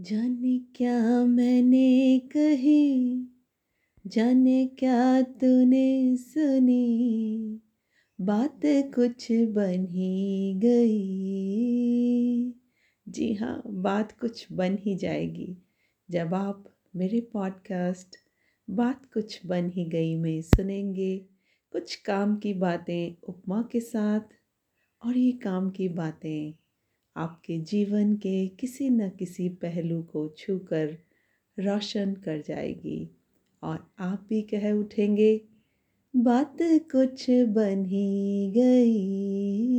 जाने क्या मैंने कही? जाने क्या तूने सुनी? बात कुछ बन ही गई। जी हाँ बात कुछ बन ही जाएगी। जब आप मेरे पॉडकास्ट बात कुछ बन ही गई में सुनेंगे। कुछ काम की बातें उपमा के साथ और ये काम की बातें आपके जीवन के किसी न किसी पहलू को छूकर रोशन कर जाएगी और आप भी कह उठेंगे, बात कुछ बन ही गई।